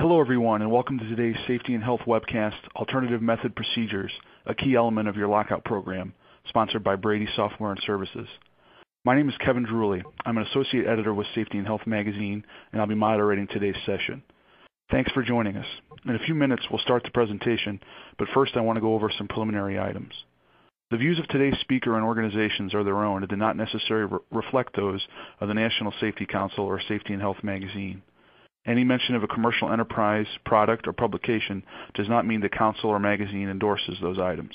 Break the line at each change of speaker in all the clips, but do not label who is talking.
Hello, everyone, and welcome to today's Safety and Health webcast, Alternative Method Procedures, a key element of your lockout program, sponsored by Brady Software and Services. My name is Kevin Druley. I'm an associate editor with Safety and Health magazine, and I'll be moderating today's session. Thanks for joining us. In a few minutes, we'll start the presentation, but first I want to go over some preliminary items. The views of today's speaker and organizations are their own and do not necessarily re reflect those of the National Safety Council or Safety and Health magazine. Any mention of a commercial enterprise, product, or publication does not mean the council or magazine endorses those items.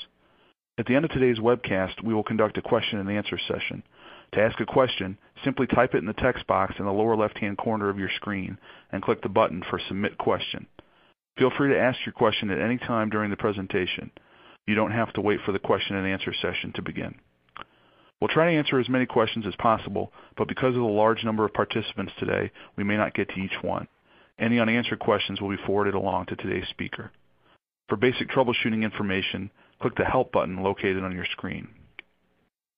At the end of today's webcast, we will conduct a question and answer session. To ask a question, simply type it in the text box in the lower left-hand corner of your screen and click the button for Submit Question. Feel free to ask your question at any time during the presentation. You don't have to wait for the question and answer session to begin. We'll try to answer as many questions as possible, but because of the large number of participants today, we may not get to each one. Any unanswered questions will be forwarded along to today's speaker. For basic troubleshooting information, click the Help button located on your screen.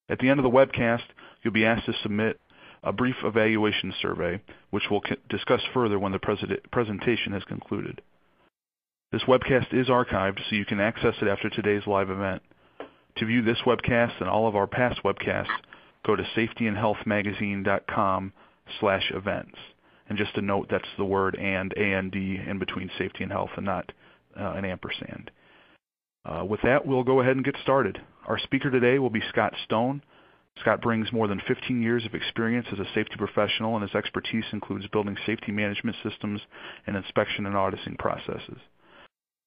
At the end of the webcast, you'll be asked to submit a brief evaluation survey, which we'll discuss further when the presentation has concluded. This webcast is archived, so you can access it after today's live event. To view this webcast and all of our past webcasts, go to safetyandhealthmagazine.com/events. And just a note, that's the word and, A-N-D, D in between safety and health and not uh, an ampersand. Uh, with that, we'll go ahead and get started. Our speaker today will be Scott Stone. Scott brings more than 15 years of experience as a safety professional, and his expertise includes building safety management systems and inspection and auditing processes.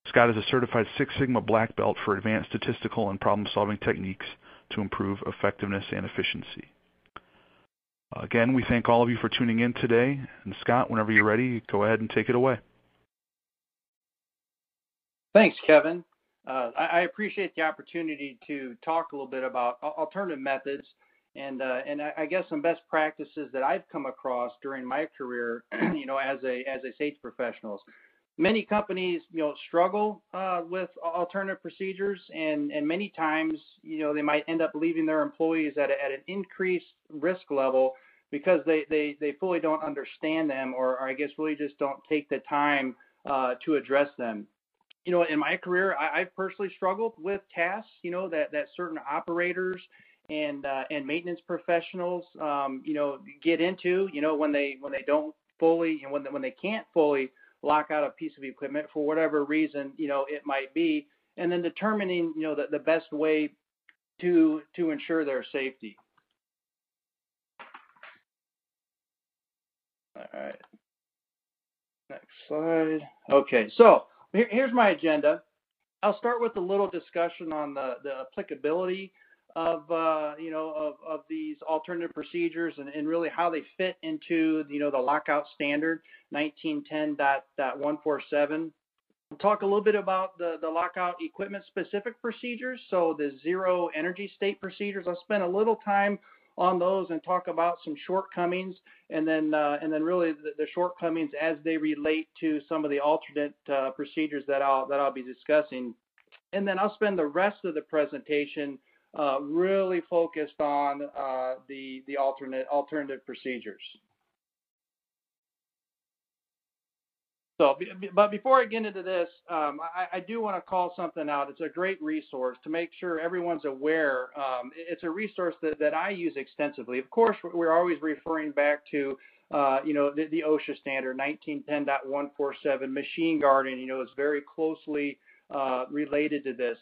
Scott is a certified Six Sigma Black Belt for advanced statistical and problem-solving techniques to improve effectiveness and efficiency. Again, we thank all of you for tuning in today. And Scott, whenever you're ready, go ahead and take it away.
Thanks, Kevin. Uh, I, appreciate the opportunity to talk a little bit about alternative methods and uh, and I, guess some best practices that I've come across during my career, you know, as a as a safety professional. Many companies, you know, struggle uh, with alternative procedures, and and many times, you know, they might end up leaving their employees at, a, at an increased risk level because they, they, they fully don't understand them, or, or I guess really just don't take the time uh, to address them. You know, in my career, I, I've personally struggled with tasks, you know, that that certain operators and uh, and maintenance professionals, um, you know, get into, you know, when they when they don't fully, you know, when they, when they can't fully lock out a piece of equipment for whatever reason, you know, it might be, and then determining, you know, the, the best way to to ensure their safety. All right. Next slide. Okay, so here, here's my agenda. I'll start with a little discussion on the, the applicability of uh, you know of, of these alternative procedures and, and really how they fit into you know the lockout standard 1910.147. We'll talk a little bit about the, the lockout equipment specific procedures, so the zero energy state procedures. I'll spend a little time on those and talk about some shortcomings and then uh, and then really the, the, shortcomings as they relate to some of the alternate uh, procedures that I'll that I'll be discussing. And then I'll spend the rest of the presentation uh, really focused on uh, the the alternate alternative procedures. So, but before I get into this, um, I, I, do want to call something out. It's a great resource to make sure everyone's aware. Um, it's a resource that, that I use extensively. Of course, we're always referring back to, uh, you know, the, the, OSHA standard 1910.147 machine guarding. You know, is very closely uh, related to this.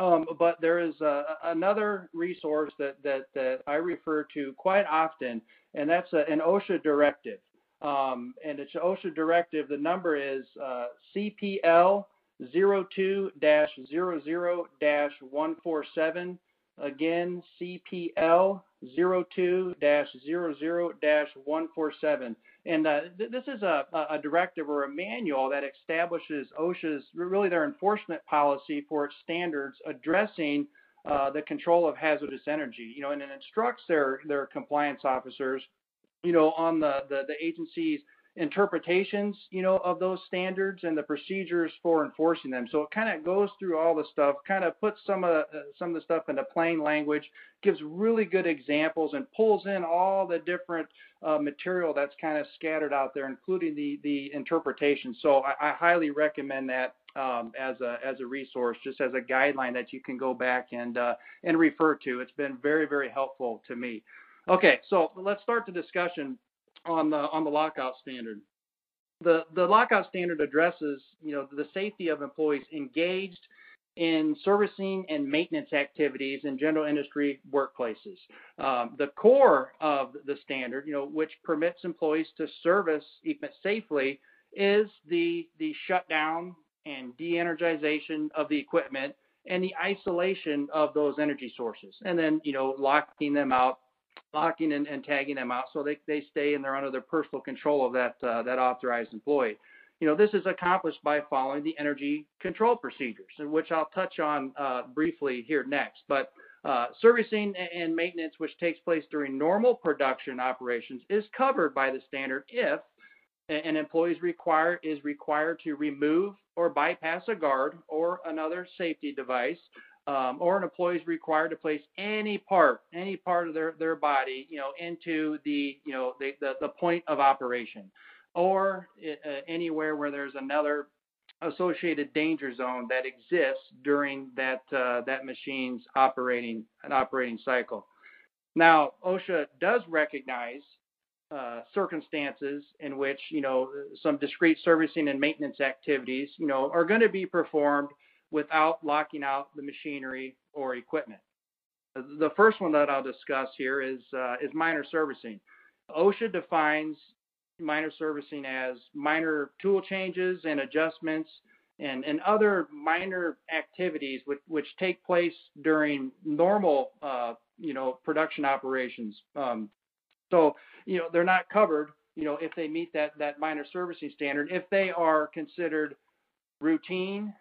Um, but there is uh, another resource that, that, that I refer to quite often, and that's a, an OSHA directive. Um, and it's an OSHA directive. The number is uh, CPL 02-00-147. Again, CPL 02-00-147. And uh, th- this is a, a, directive or a manual that establishes OSHA's really their enforcement policy for its standards addressing uh, the control of hazardous energy. You know, and it instructs their their compliance officers you know, on the, the, the agency's interpretations, you know, of those standards and the procedures for enforcing them. So it kind of goes through all the stuff, kind of puts some of the, uh, some of the stuff into plain language, gives really good examples, and pulls in all the different uh, material that's kind of scattered out there, including the the interpretation. So I, I highly recommend that um, as a as a resource, just as a guideline that you can go back and uh, and refer to. It's been very very helpful to me. Okay, so let's start the discussion on the on the lockout standard. The the lockout standard addresses you know the safety of employees engaged in servicing and maintenance activities in general industry workplaces. Um, the core of the standard, you know, which permits employees to service equipment safely, is the the shutdown and de-energization of the equipment and the isolation of those energy sources, and then you know locking them out locking and, and, tagging them out so they, they stay and they're under the personal control of that uh, that authorized employee. You know, this is accomplished by following the energy control procedures, which I'll touch on uh, briefly here next. But uh, servicing and maintenance, which takes place during normal production operations, is covered by the standard if an employee is required is required to remove or bypass a guard or another safety device um, or an employee is required to place any part, any part of their, their body, you know, into the, you know, the, the, the point of operation, or uh, anywhere where there's another associated danger zone that exists during that uh, that machine's operating an operating cycle. Now, OSHA does recognize uh, circumstances in which you know some discrete servicing and maintenance activities you know are going to be performed without locking out the machinery or equipment. The first one that I'll discuss here is, uh, is minor servicing. OSHA defines minor servicing as minor tool changes and adjustments and, and other minor activities which, which take place during normal uh, you know production operations. Um, so you know they're not covered you know if they meet that that minor servicing standard if they are considered routine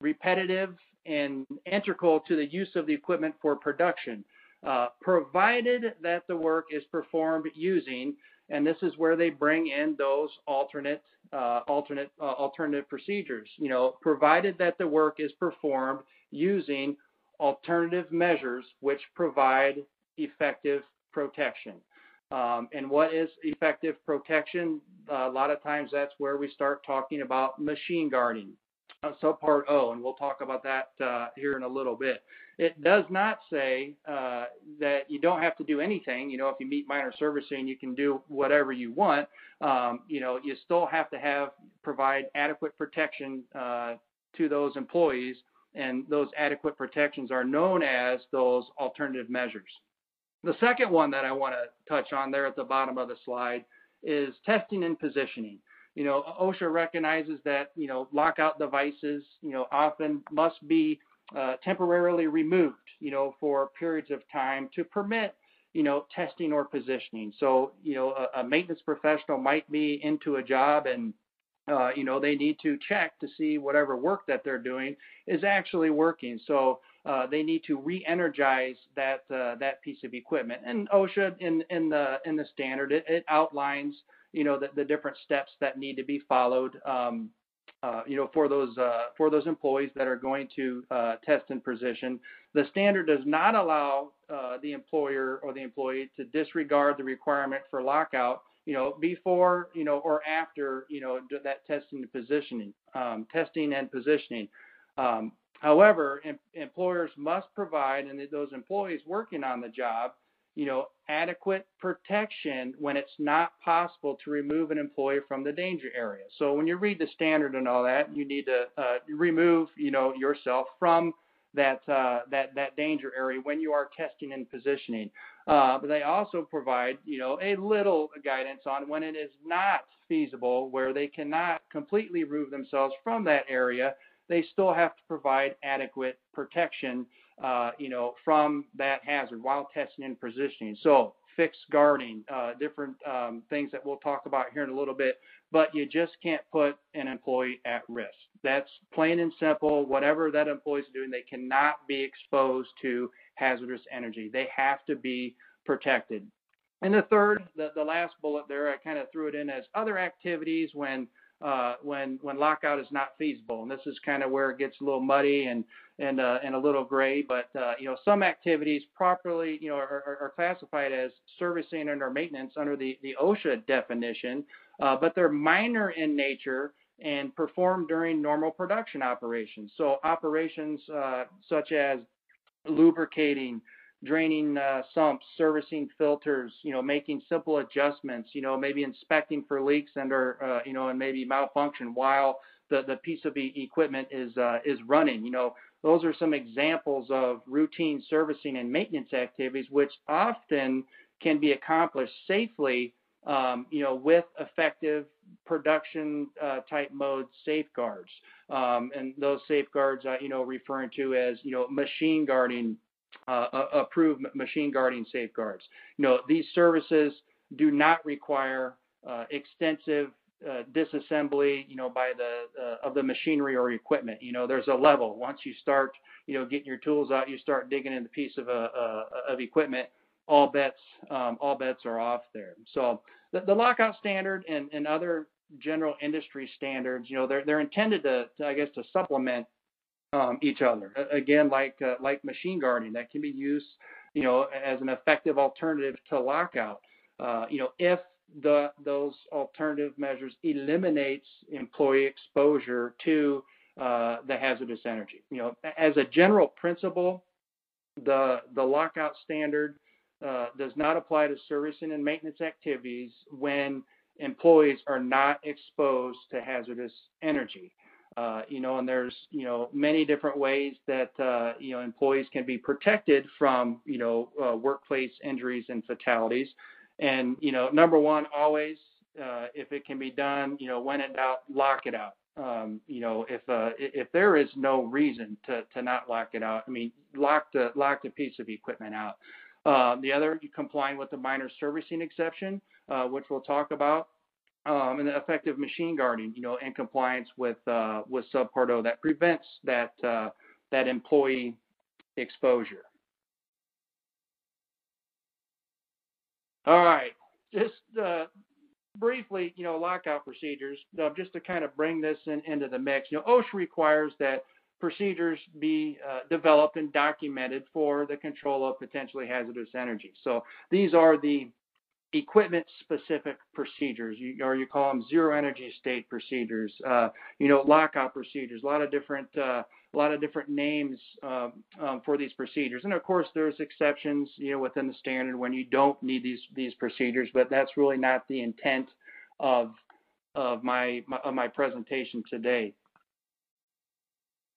repetitive, and integral to the use of the equipment for production, uh, provided that the work is performed using, and this is where they bring in those alternate, uh, alternate, uh, alternative procedures. You know, provided that the work is performed using alternative measures which provide effective protection. Um, and what is effective protection? A lot of times that's where we start talking about machine guarding, subpart O, and we'll talk about that uh, here in a little bit. It does not say uh, that you don't have to do anything. You know, if you meet minor servicing, you can do whatever you want. Um, you know, you still have to have provide adequate protection uh, to those employees, and those adequate protections are known as those alternative measures. The second one that I want to touch on there at the bottom of the slide is testing and positioning you know, OSHA recognizes that, you know, lockout devices, you know, often must be uh, temporarily removed, you know, for periods of time to permit, you know, testing or positioning. So, you know, a, a maintenance professional might be into a job and, uh, you know, they need to check to see whatever work that they're doing is actually working. So uh, they need to re-energize that uh, that piece of equipment. And OSHA in in the in the standard it, it outlines you know, the, the different steps that need to be followed, um, uh, you know, for those uh, for those employees that are going to uh, test and position. The standard does not allow uh, the employer or the employee to disregard the requirement for lockout, you know, before, you know, or after, you know, that testing and positioning, um, testing and positioning. Um, however, em- employers must provide, and those employees working on the job you know, adequate protection when it's not possible to remove an employee from the danger area. So when you read the standard and all that, you need to uh, remove, you know, yourself from that uh, that that danger area when you are testing and positioning. Uh, but they also provide, you know, a little guidance on when it is not feasible, where they cannot completely remove themselves from that area. They still have to provide adequate protection uh, you know, from that hazard while testing and positioning. So fixed guarding, uh, different um, things that we'll talk about here in a little bit, but you just can't put an employee at risk. That's plain and simple. Whatever that employee is doing, they cannot be exposed to hazardous energy. They have to be protected. and the third, the, the last bullet there, I kind of threw it in as other activities when uh, when when lockout is not feasible. And this is kind of where it gets a little muddy and and uh, and a little gray. But uh, you know, some activities properly you know are, are classified as servicing and or maintenance under the the OSHA definition, uh, but they're minor in nature and performed during normal production operations. So operations uh, such as lubricating, draining uh, sumps, servicing filters, you know, making simple adjustments, you know, maybe inspecting for leaks and or uh, you know, and maybe malfunction while the, the piece of equipment is uh, is running. You know, those are some examples of routine servicing and maintenance activities, which often can be accomplished safely, um, you know, with effective production uh, type mode safeguards. Um, and those safeguards, uh, you know, referring to as, you know, machine guarding uh, approved machine guarding safeguards. You know, these services do not require uh, extensive uh, disassembly, you know, by the uh, of the machinery or equipment. You know, there's a level. Once you start, you know, getting your tools out, you start digging in the piece of uh, uh, of equipment. All bets, um, all bets are off there. So the, the lockout standard and, and other general industry standards, you know, they're they're intended to, to I guess, to supplement um, each other. Again, like uh, like machine guarding, that can be used, you know, as an effective alternative to lockout. Uh, you know, if the those alternative measures eliminates employee exposure to uh, the hazardous energy. You know, as a general principle, the the lockout standard uh, does not apply to servicing and maintenance activities when employees are not exposed to hazardous energy. Uh, you know, and there's you know many different ways that uh, you know employees can be protected from you know uh, workplace injuries and fatalities. And you know, number one, always uh, if it can be done, you know, when in doubt, lock it out. Um, you know, if uh, if there is no reason to to not lock it out, I mean, lock the lock the piece of equipment out. Uh, the other, complying with the minor servicing exception, which we'll talk about um, and effective machine guarding, you know, in compliance with uh, with Subpart O that prevents that uh, that employee exposure. All right, just uh, briefly, you know, lockout procedures, uh, just to kind of bring this in, into the mix. You know, OSHA requires that procedures be uh, developed and documented for the control of potentially hazardous energy. So these are the equipment specific procedures. Or you call them zero energy state procedures uh, you know lockout procedures a lot of different uh, a lot of different names um, um, for these procedures. And of course there's exceptions you know within the standard when you don't need these these procedures but that's really not the intent of of my, my of my presentation today.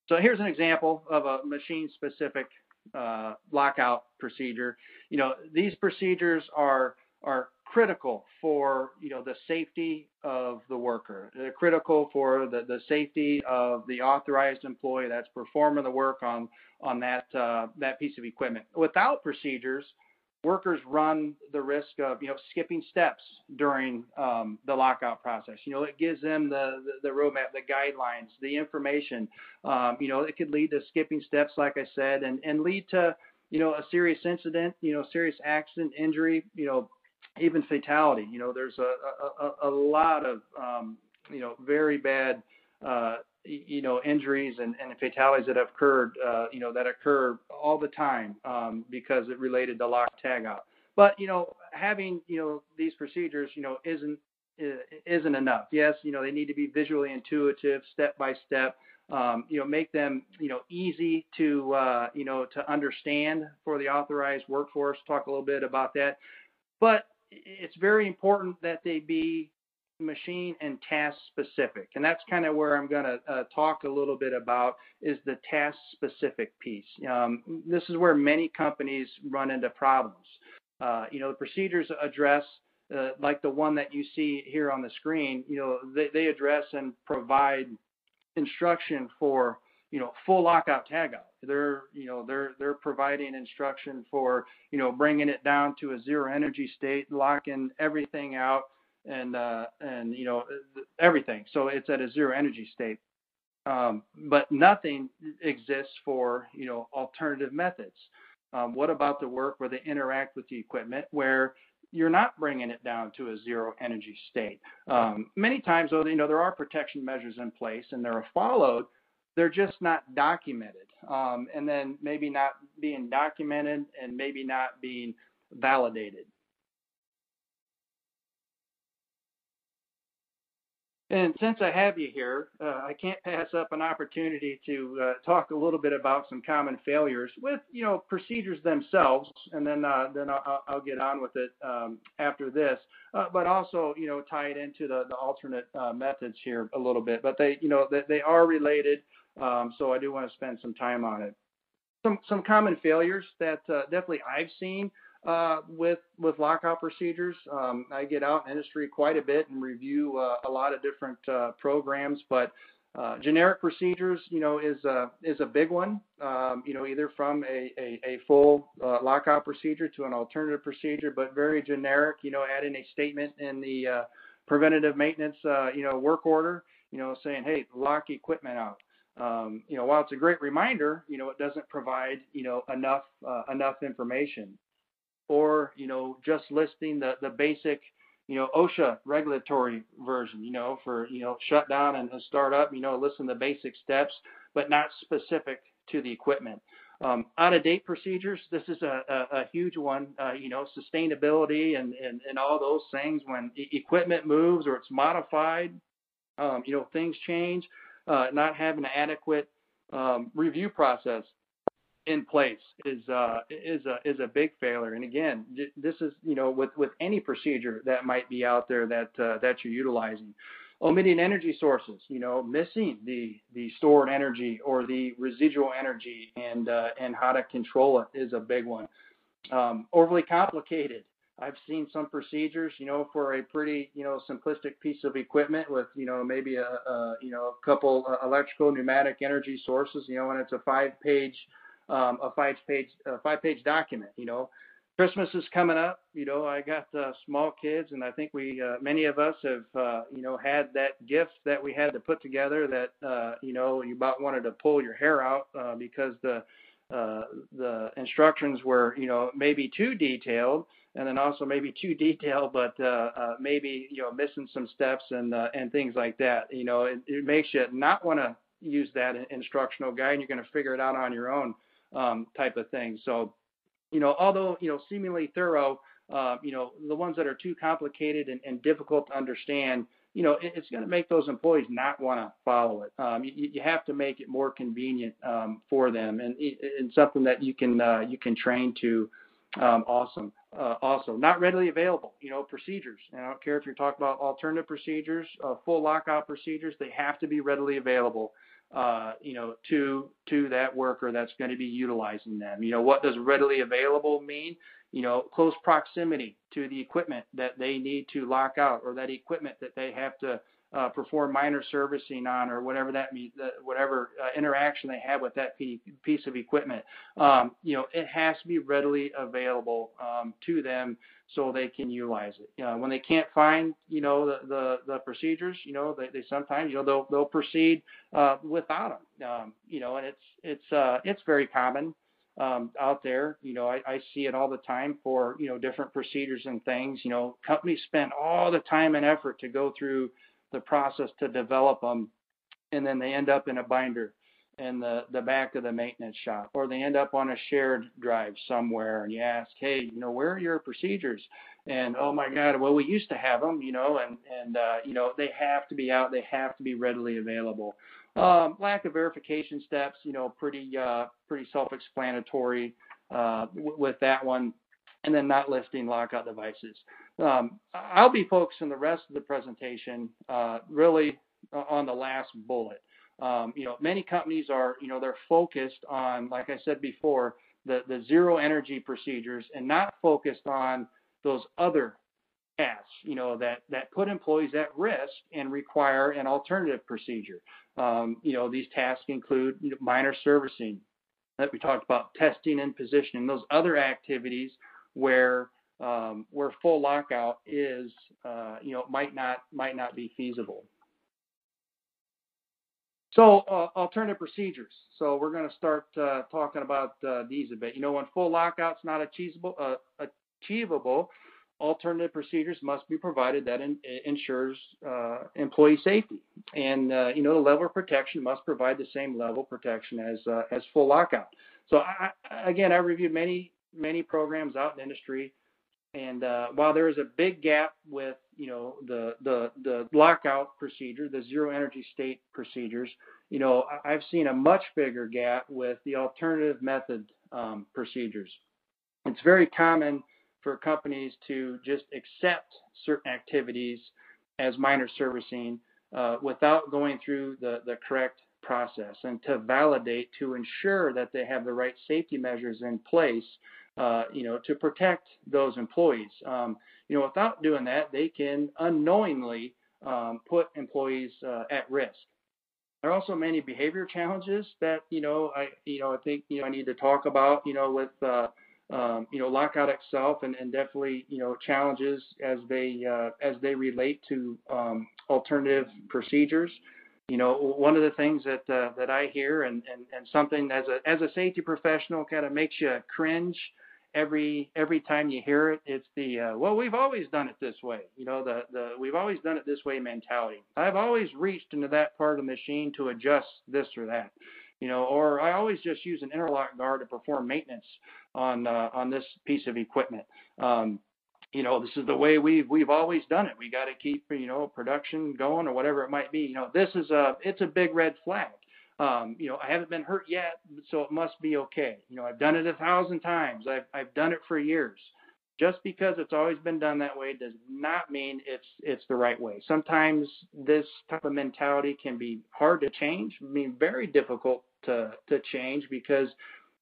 So here's an example of a machine specific uh, lockout procedure. You know these procedures are are critical for you know the safety of the worker. They're critical for the, the safety of the authorized employee that's performing the work on on that uh, that piece of equipment. Without procedures, workers run the risk of you know skipping steps during um, the lockout process. You know, it gives them the, the, the roadmap, the guidelines, the information. Um, you know, it could lead to skipping steps, like I said, and and lead to you know a serious incident, you know, serious accident, injury, you know, even fatality. You know, there's a, a, a lot of, um, you know, very bad, uh, you know, injuries and, and fatalities that have occurred, uh, you know, that occur all the time um, because it related to lock tag out. But, you know, having, you know, these procedures, you know, isn't, isn't enough. Yes, you know, they need to be visually intuitive, step by step. Um, you know, make them, you know, easy to, uh, you know, to understand for the authorized workforce. Talk a little bit about that. But it's very important that they be machine and task specific. And that's kind of where I'm going to uh, talk a little bit about is the task specific piece. Um, this is where many companies run into problems. Uh, you know, the procedures address uh, like the one that you see here on the screen, you know, they, they address and provide instruction for you know, full lockout tagout. They're, you know, they're they're providing instruction for, you know, bringing it down to a zero energy state, locking everything out, and uh, and you know everything. So it's at a zero energy state. Um, but nothing exists for you know alternative methods. Um, what about the work where they interact with the equipment, where you're not bringing it down to a zero energy state. Um, many times, though, you know, there are protection measures in place and they're followed, they're just not documented. Um, and then maybe not being documented and maybe not being validated. And since I have you here, uh, I can't pass up an opportunity to uh, talk a little bit about some common failures with, you know, procedures themselves, and then uh, then I'll, I'll, get on with it um, after this. Uh, but also, you know, tie it into the, the alternate uh, methods here a little bit. But they, you know, they, they are related, um, so I do want to spend some time on it. Some some common failures that uh, definitely I've seen uh, with with lockout procedures. Um, I get out in industry quite a bit and review uh, a lot of different uh, programs, but uh, generic procedures, you know, is a is a big one. Um, you know, either from a a, a full uh, lockout procedure to an alternative procedure, but very generic. You know, adding a statement in the uh, preventative maintenance, you know, work order. You know, saying, hey, lock equipment out. Um, you know, while it's a great reminder, you know, it doesn't provide, you know, enough uh, enough information or you know just listing the the basic you know OSHA regulatory version you know for you know shut down and, start up you know listen the basic steps but not specific to the equipment um, out of date procedures this is a, a, a huge one uh, you know sustainability and, and and all those things when e- equipment moves or it's modified um, you know things change uh, not having an adequate um, review process in place is uh, is a is a big failure. And again, this is you know with with any procedure that might be out there that uh, that you're utilizing. Omitting energy sources, you know, missing the the stored energy or the residual energy, and uh, and how to control it is a big one. Um, overly complicated. I've seen some procedures, you know, for a pretty, you know, simplistic piece of equipment with, you know, maybe a, a you know, a couple uh, electrical pneumatic energy sources, you know, and it's a five-page um, a five page a five page document. You know, Christmas is coming up. You know, I got uh, small kids, and I think we uh, many of us have uh, you know had that gift that we had to put together that uh, you know you about wanted to pull your hair out uh, because the uh, the instructions were you know maybe too detailed and then also maybe too detailed, but uh, uh, maybe you know missing some steps and uh, and things like that. You know, it, it makes you not want to use that instructional guide, and you're going to figure it out on your own um, type of thing. So, you know, although you know seemingly thorough, uh, you know, the ones that are too complicated and, and difficult to understand, you know, it, it's going to make those employees not want to follow it. Um, you, you, have to make it more convenient um, for them, and, and something that you can uh, you can train to. Um, awesome. Uh, also, not readily available. You know, procedures. And I don't care if you're talking about alternative procedures, uh, full lockout procedures. They have to be readily available uh, you know, to to that worker that's going to be utilizing them. You know, what does readily available mean? You know, close proximity to the equipment that they need to lock out, or that equipment that they have to uh, perform minor servicing on, or whatever that means, whatever uh, interaction they have with that piece of equipment. Um, you know, it has to be readily available um, to them so they can utilize it. You know, when they can't find, you know, the, the, the procedures, you know, they, they sometimes, you know, they'll they'll proceed uh, without them. Um, you know, and it's it's uh, it's very common um, out there. You know, I, I see it all the time for you know different procedures and things. You know, companies spend all the time and effort to go through the process to develop them, and then they end up in a binder in the, the back of the maintenance shop, or they end up on a shared drive somewhere, and you ask, hey, you know, where are your procedures? And oh my God, well, we used to have them, you know, and and uh, you know they have to be out, they have to be readily available. Um, lack of verification steps, you know, pretty uh, pretty self-explanatory uh, w- with that one, and then not listing lockout devices. Um, I'll be focusing the rest of the presentation uh, really on the last bullet. Um, you know, many companies are, you know, they're focused on, like I said before, the, the zero energy procedures and not focused on those other tasks, you know, that, that put employees at risk and require an alternative procedure. Um, you know, these tasks include you know, minor servicing that we talked about, testing and positioning, those other activities where um, where full lockout is, uh, you know, might not might not be feasible. So uh, alternative procedures. So we're going to start uh, talking about uh, these a bit. You know, when full lockout's not achievable, uh, achievable alternative procedures must be provided that in, ensures uh, employee safety. And, you know, the level of protection must provide the same level of protection as, as full lockout. So, I, again, I reviewed many, many programs out in industry. And uh, while there is a big gap with, you know, the, the, the lockout procedure, the zero energy state procedures, you know, I've seen a much bigger gap with the alternative method um, procedures. It's very common for companies to just accept certain activities as minor servicing uh, without going through the, the correct process and to validate to ensure that they have the right safety measures in place uh, you know to protect those employees um, you know without doing that they can unknowingly um, put employees uh, at risk there are also many behavior challenges that you know I you know I think you know I need to talk about you know with uh, um, you know, lockout itself and, and definitely, you know, challenges as they uh, as they relate to um, alternative procedures. You know, one of the things that uh, that I hear and, and, and something as a as a safety professional kind of makes you cringe every every time you hear it. It's the uh, well, we've always done it this way. You know, the the we've always done it this way mentality. I've always reached into that part of the machine to adjust this or that you know, or I always just use an interlock guard to perform maintenance on uh, on this piece of equipment. Um, you know, this is the way we've we've always done it. We got to keep you know production going or whatever it might be. You know, this is a it's a big red flag. Um, you know, I haven't been hurt yet, so it must be okay. You know, I've done it a thousand times. I've I've done it for years. Just because it's always been done that way does not mean it's it's the right way. Sometimes this type of mentality can be hard to change. I mean, very difficult to to change because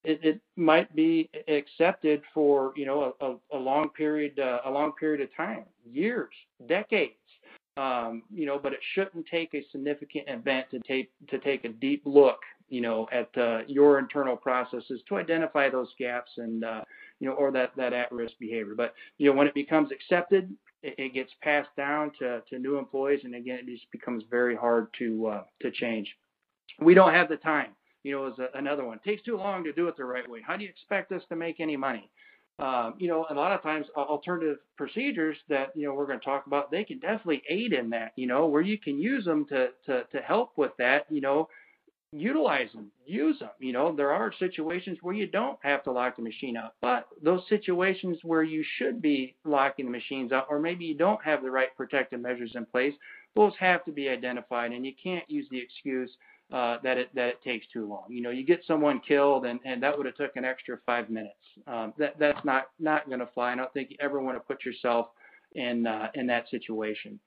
it, it might be accepted for you know a, a long period uh, a long period of time, years, decades. Um, you know, but it shouldn't take a significant event to take to take a deep look, you know, at uh, your internal processes to identify those gaps and uh, you know, or that that at-risk behavior. But you know, when it becomes accepted, it, it gets passed down to to new employees, and again, it just becomes very hard to uh, to change. We don't have the time you know, is a, another one. Takes too long to do it the right way. How do you expect us to make any money? Um, you know, a lot of times alternative procedures that you know we're going to talk about, they can definitely aid in that. You know, where you can use them to to to help with that. You know, utilize them, use them. You know, there are situations where you don't have to lock the machine up, but those situations where you should be locking the machines up, or maybe you don't have the right protective measures in place, those have to be identified, and you can't use the excuse uh, that it that it takes too long. You know, you get someone killed, and, and that would have took an extra five minutes. Um, that that's not not going to fly. I don't think you ever want to put yourself in uh, in that situation.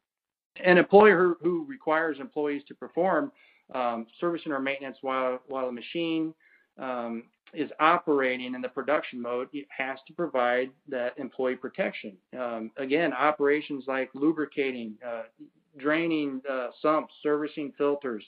An employer who, requires employees to perform um, servicing or maintenance while while a machine um, is operating in the production mode, it has to provide that employee protection. Um, again, operations like lubricating, uh, draining uh, sumps, servicing filters,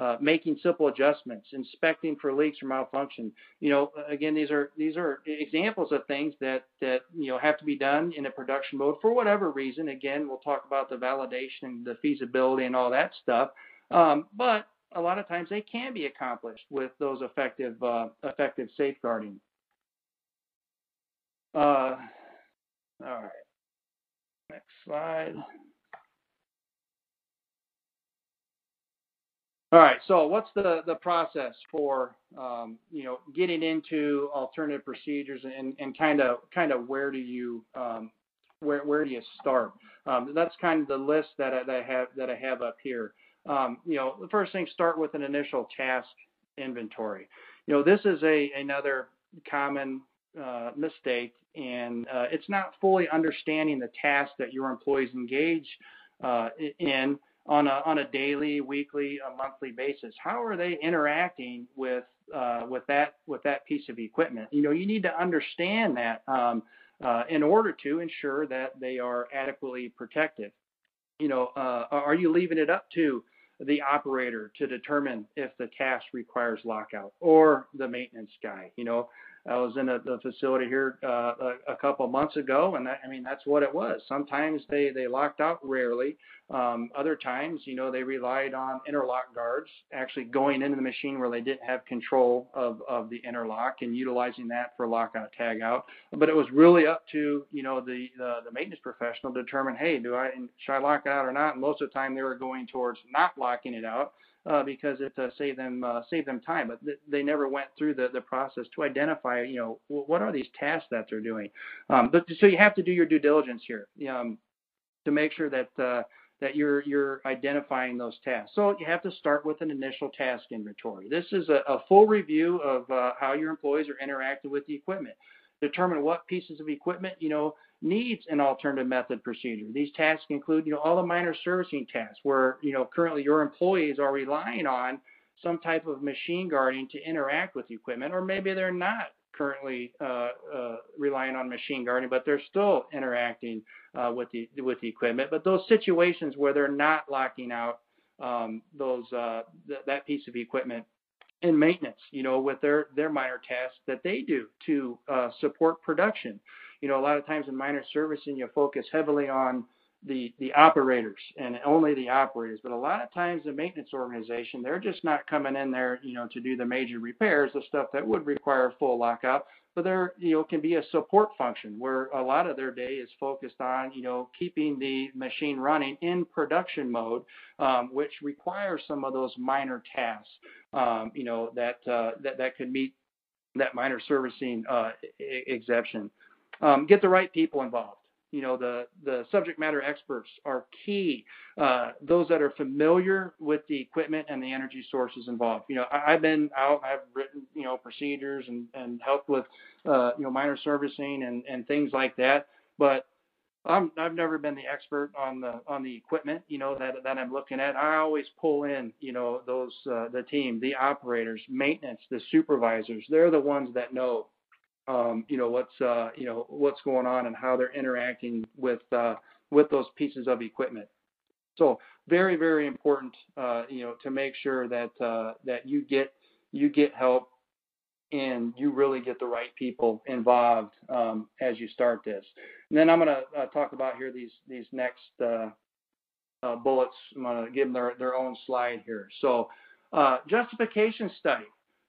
uh, making simple adjustments, inspecting for leaks or malfunction. You know, again, these are these are examples of things that that you know have to be done in a production mode for whatever reason. Again, we'll talk about the validation, the feasibility, and all that stuff. Um, but a lot of times they can be accomplished with those effective uh, effective safeguarding. Uh, all right, next slide. All right. So what's the, the process for um, you know getting into alternative procedures and, and kind of kind of where do you um, where where do you start? Um, that's kind of the list that I, that I have that I have up here. Um, you know, the first thing start with an initial task inventory. You know, this is a another common uh, mistake, and uh, it's not fully understanding the task that your employees engage uh, in on a on a daily, weekly, a monthly basis? How are they interacting with uh, with that with that piece of equipment? You know, you need to understand that um, uh, in order to ensure that they are adequately protected. You know, uh, are you leaving it up to the operator to determine if the task requires lockout or the maintenance guy? You know, I was in a, a facility here uh, a, a couple months ago, and that, I mean that's what it was. Sometimes they they locked out rarely. Um, other times, you know, they relied on interlock guards actually going into the machine where they didn't have control of of the interlock and utilizing that for lockout tagout. But it was really up to you know the the, the maintenance professional to determine, hey, do I should I lock it out or not? And most of the time they were going towards not locking it out uh, because it uh, saved them uh, saved them time. But th- they never went through the, the process to identify, you know, what are these tasks that they're doing. Um, but so you have to do your due diligence here um, to make sure that uh, that you're you're identifying those tasks. So you have to start with an initial task inventory. This is a, a full review of uh, how your employees are interacting with the equipment. Determine what pieces of equipment, you know, needs an alternative method procedure. These tasks include, you know, all the minor servicing tasks where, you know, currently your employees are relying on some type of machine guarding to interact with the equipment, or maybe they're not currently uh, uh, relying on machine guarding, but they're still interacting uh, with the with the equipment. But those situations where they're not locking out um, those uh, th- that piece of equipment in maintenance, you know, with their their minor tasks that they do to uh, support production you know, a lot of times in minor servicing, you focus heavily on the the operators and only the operators. But a lot of times the maintenance organization, they're just not coming in there, you know, to do the major repairs, the stuff that would require full lockout. But there, you know, can be a support function where a lot of their day is focused on, you know, keeping the machine running in production mode, um, which requires some of those minor tasks, um, you know, that uh, that that could meet that minor servicing uh, exception. Um, get the right people involved. You know, the, the subject matter experts are key. Uh, those that are familiar with the equipment and the energy sources involved. You know, I, have been out, I've written, you know, procedures and, and helped with, uh, you know, minor servicing and, and things like that. But I'm, I've never been the expert on the on the equipment, you know, that that I'm looking at. I always pull in, you know, those uh, the team, the operators, maintenance, the supervisors. They're the ones that know um, you know what's uh, you know what's going on and how they're interacting with uh, with those pieces of equipment. So very very important uh, you know to make sure that uh, that you get you get help and you really get the right people involved um, as you start this. And then I'm going to uh, talk about here these these next uh, bullets. I'm going to give them their their own slide here. So justification study.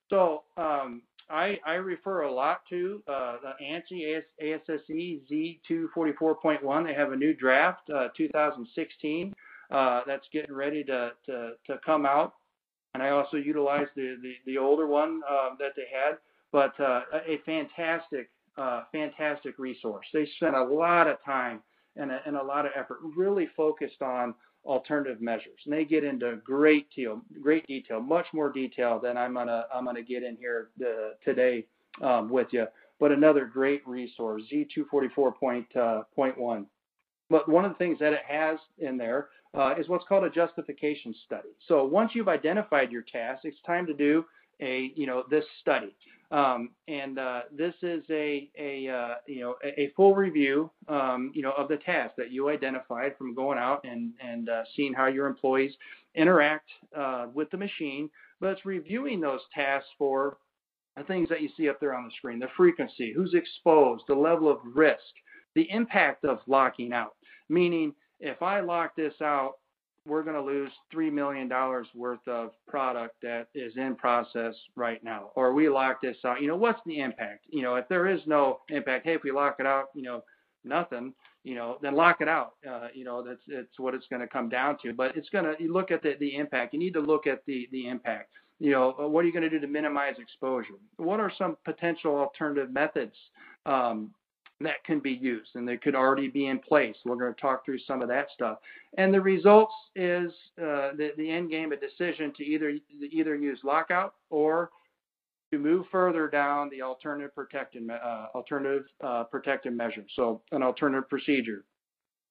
So um, I, I refer a lot to uh, the ANSI ASSE Z244.1. They have a new draft, uh, 2016, uh, that's getting ready to, to, to come out. And I also utilize the, the, the older one uh, that they had, but uh, a fantastic, uh, fantastic resource. They spent a lot of time and a, and a lot of effort really focused on alternative measures. And they get into great deal, great detail, much more detail than I'm gonna I'm gonna get in here uh, today um, with you. But another great resource, Z244.1. Uh, but one of the things that it has in there uh, is what's called a justification study. So once you've identified your task, it's time to do a you know this study. Um, and uh, this is a, a uh, you know a, full review um, you know of the task that you identified from going out and and uh, seeing how your employees interact uh, with the machine. But it's reviewing those tasks for the things that you see up there on the screen: the frequency, who's exposed, the level of risk, the impact of locking out. Meaning, if I lock this out we're going to lose $3 million worth of product that is in process right now. Or we lock this out. You know, what's the impact? You know, if there is no impact, hey, if we lock it out, you know, nothing, you know, then lock it out. Uh, you know, that's it's what it's going to come down to. But it's going to, you look at the, the impact. You need to look at the, the impact. You know, what are you going to do to minimize exposure? What are some potential alternative methods um, that can be used and they could already be in place. We're going to talk through some of that stuff. And the results is uh, the, the end game a decision to either either use lockout or to move further down the alternative protective uh, alternative uh, protective measure. So an alternative procedure.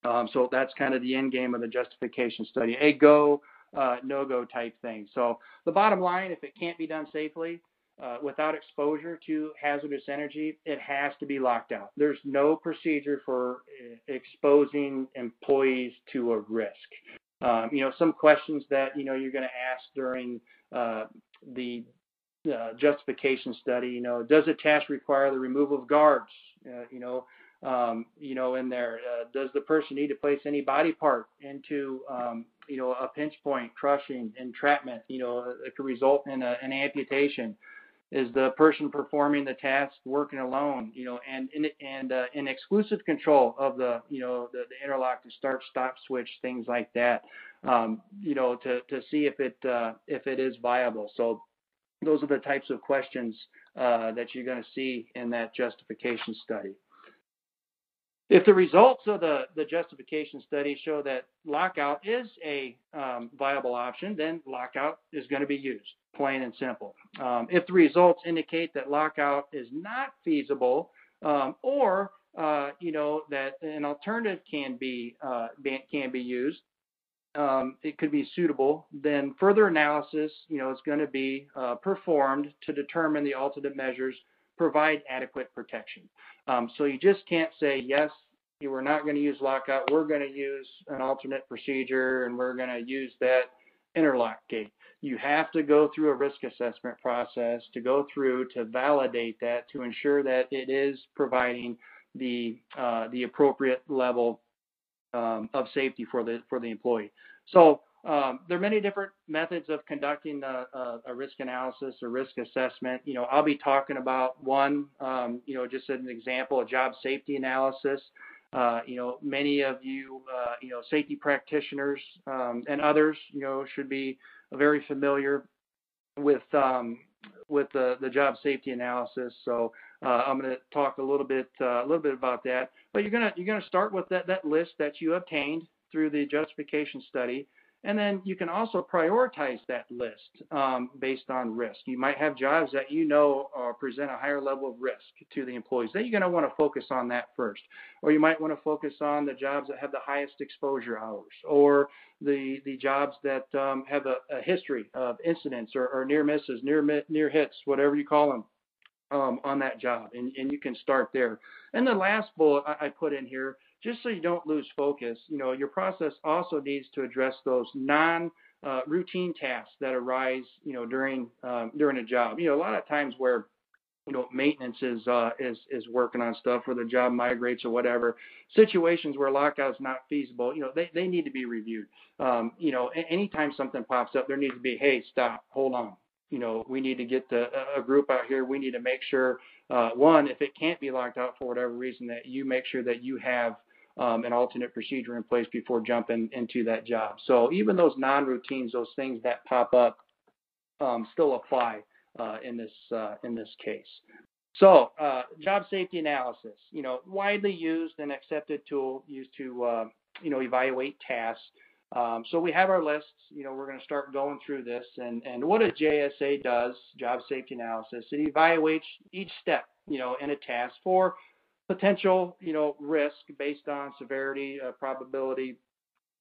Um, so that's kind of the end game of the justification study, a go, uh, no go type thing. So the bottom line, if it can't be done safely, uh, without exposure to hazardous energy, it has to be locked out. There's no procedure for uh, exposing employees to a risk. Um, you know, some questions that you know you're going to ask during uh, the uh, justification study. You know, does a task require the removal of guards? Uh, you know, um, you know, in there, uh, does the person need to place any body part into, um, you know, a pinch point, crushing, entrapment? You know, it could result in a, an amputation. Is the person performing the task working alone? You know, and in and uh, in exclusive control of the, you know, the, the interlock, the start, stop switch, things like that. Um, you know, to to see if it uh, if it is viable. So those are the types of questions uh, that you're going to see in that justification study. If the results of the, the justification study show that lockout is a um, viable option, then lockout is going to be used, plain and simple. Um, if the results indicate that lockout is not feasible, um, or uh, you know that an alternative can be, uh, can be used, um, it could be suitable, then further analysis, you know, is going to be uh, performed to determine the alternate measures provide adequate protection. Um, so you just can't say, yes, you were not going to use lockout. We're going to use an alternate procedure and we're going to use that interlock gate. You have to go through a risk assessment process to go through to validate that to ensure that it is providing the uh, the appropriate level um, of safety for the for the employee. So um, there are many different methods of conducting a, a, a, risk analysis or risk assessment. You know, I'll be talking about one, um, you know, just as an example, a job safety analysis. Uh, you know, many of you, uh, you know, safety practitioners um, and others, you know, should be very familiar with um, with the, the job safety analysis. So uh, I'm going to talk a little bit uh, a little bit about that. But you're going to you're going to start with that that list that you obtained through the justification study. And then you can also prioritize that list um, based on risk. You might have jobs that you know uh, present a higher level of risk to the employees. Then you're going to want to focus on that first. Or you might want to focus on the jobs that have the highest exposure hours, or the the jobs that um, have a, a, history of incidents or, or, near misses, near near hits, whatever you call them. Um, on that job, and, and you can start there. And the last bullet I, I put in here just so you don't lose focus, you know, your process also needs to address those non uh, routine tasks that arise, you know, during um, during a job. You know, a lot of times where you know maintenance is uh, is is working on stuff where the job migrates or whatever. Situations where lockout is not feasible, you know, they they need to be reviewed. Um, you know, anytime something pops up, there needs to be, hey, stop, hold on. You know, we need to get the, a group out here. We need to make sure, uh, one, if it can't be locked out for whatever reason, that you make sure that you have um, an alternate procedure in place before jumping into that job. So even those non-routines, those things that pop up, um, still apply uh, in this uh, in this case. So uh, job safety analysis, you know, widely used and accepted tool used to uh, you know evaluate tasks. Um, so we have our lists. You know, we're going to start going through this, and and what a JSA does, job safety analysis, it evaluates each step, you know, in a task for potential, you know, risk based on severity, uh, probability,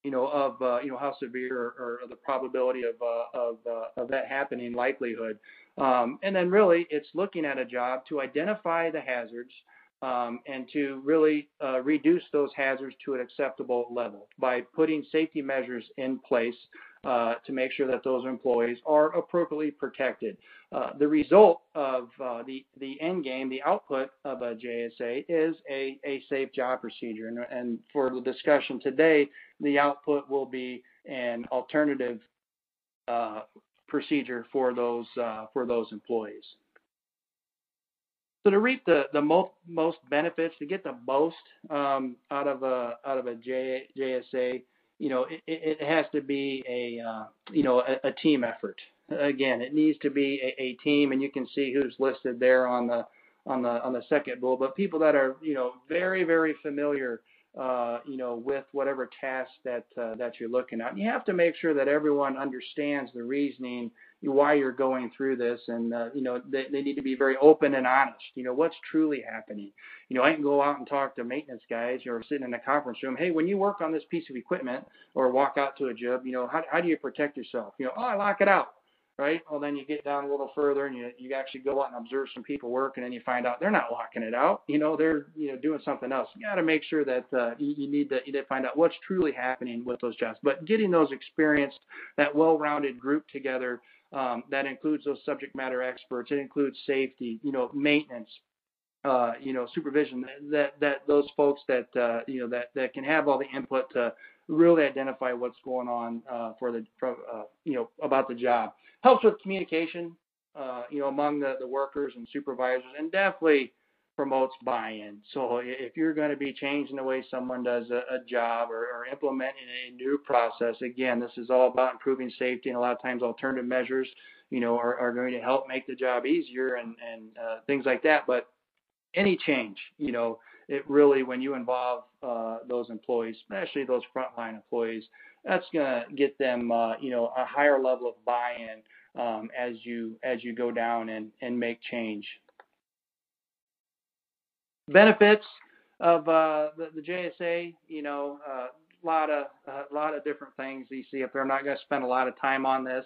you know, of uh, you know how severe or, or the probability of uh, of uh, of that happening, likelihood, um, and then really it's looking at a job to identify the hazards um, and to really uh, reduce those hazards to an acceptable level by putting safety measures in place uh, to make sure that those employees are appropriately protected. Uh, the result of uh, the, the end game, the output of a JSA is a, a safe job procedure. And, and for the discussion today, the output will be an alternative uh, procedure for those, uh, for those employees. So to reap the, the most, benefits, to get the most um, out of a out of a J, JSA, you know, it, it has to be a uh, you know a, a, team effort. Again, it needs to be a, a, team, and you can see who's listed there on the on the on the second bullet. But people that are you know very very familiar uh, you know, with whatever task that uh, that you're looking at. And you have to make sure that everyone understands the reasoning why you're going through this, and uh, you know, they, they need to be very open and honest. You know, what's truly happening. You know, I can go out and talk to maintenance guys or sitting in a conference room. Hey, when you work on this piece of equipment or walk out to a job, you know, how how do you protect yourself? You know, oh, I lock it out right? Well, then you get down a little further and you you actually go out and observe some people work, and then you find out they're not locking it out. You know, they're you know doing something else. You got to make sure that uh, you, you need to you need to find out what's truly happening with those jobs. But getting those experienced, that well-rounded group together Um, that includes those subject matter experts. It includes safety, you know, maintenance, uh, you know, supervision. That that those folks that uh, you know that that can have all the input to really identify what's going on uh, for the for, uh, you know about the job. Helps with communication, uh, you know, among the, the workers and supervisors, and definitely promotes buy-in. So if you're going to be changing the way someone does a, a job or, or, implementing a new process, again, this is all about improving safety, and a lot of times alternative measures, you know, are, are going to help make the job easier and and uh, things like that. But any change, you know, it really when you involve uh, those employees, especially those frontline employees, that's going to get them, uh, you know, a higher level of buy-in um, as you as you go down and and make change. Benefits of uh, the, the JSA, you know, a uh, lot of a lot of different things you see up there. I'm not going to spend a lot of time on this,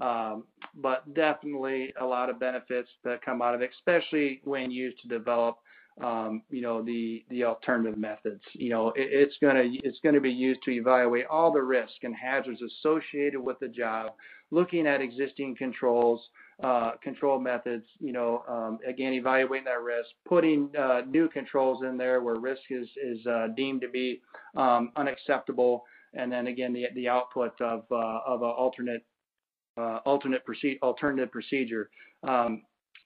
um, but definitely a lot of benefits that come out of it, especially when used to develop um, you know the the alternative methods. You know, it, it's gonna it's gonna be used to evaluate all the risks and hazards associated with the job, looking at existing controls, uh, control methods. You know, um, again evaluating that risk, putting uh, new controls in there where risk is is uh, deemed to be um, unacceptable, and then again the the output of uh, of an alternate uh, alternate proce- alternative procedure. Um,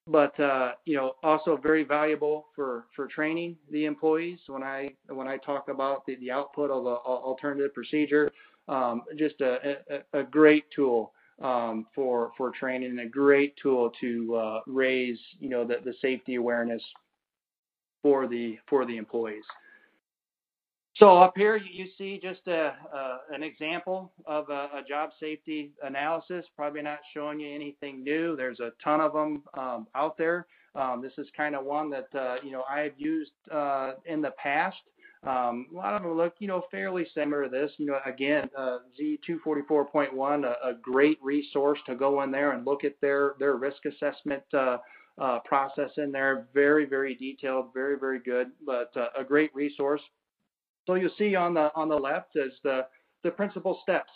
but uh, you know also very valuable for for training the employees when i when i talk about the, the output of the alternative procedure um, just a, a, a, great tool um, for for training and a great tool to uh, raise you know the, the safety awareness for the for the employees so up here you see just a, an example of a, a, job safety analysis. Probably not showing you anything new. There's a ton of them um, out there. Um, this is kind of one that uh, you know I've used uh, in the past. Um, a lot of them look, you know, fairly similar to this. You know, again, uh, Z244.1, a, a, great resource to go in there and look at their their risk assessment uh, uh, process in there. Very, very detailed, very, very good, but uh, a great resource. So you'll see on the on the left is the the principal steps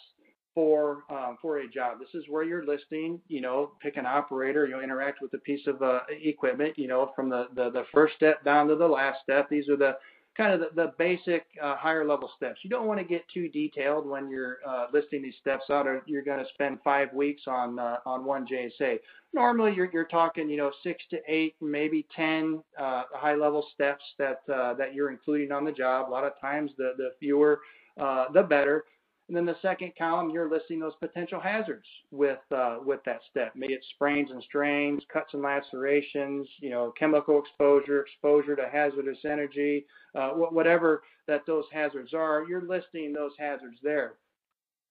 for um, for a job. This is where you're listing, you know, pick an operator, you interact with a piece of uh, equipment, you know, from the, the, the first step down to the last step. These are the kind of the, the basic uh, higher level steps. You don't want to get too detailed when you're uh, listing these steps out, or you're going to spend five weeks on uh, on one JSA. Normally, you're you're talking you know six to eight, maybe ten uh, high level steps that uh, that you're including on the job. A lot of times, the the fewer uh, the better. And then the second column, you're listing those potential hazards with uh, with that step. Maybe it's sprains and strains, cuts and lacerations, you know, chemical exposure, exposure to hazardous energy, uh, whatever that those hazards are. You're listing those hazards there.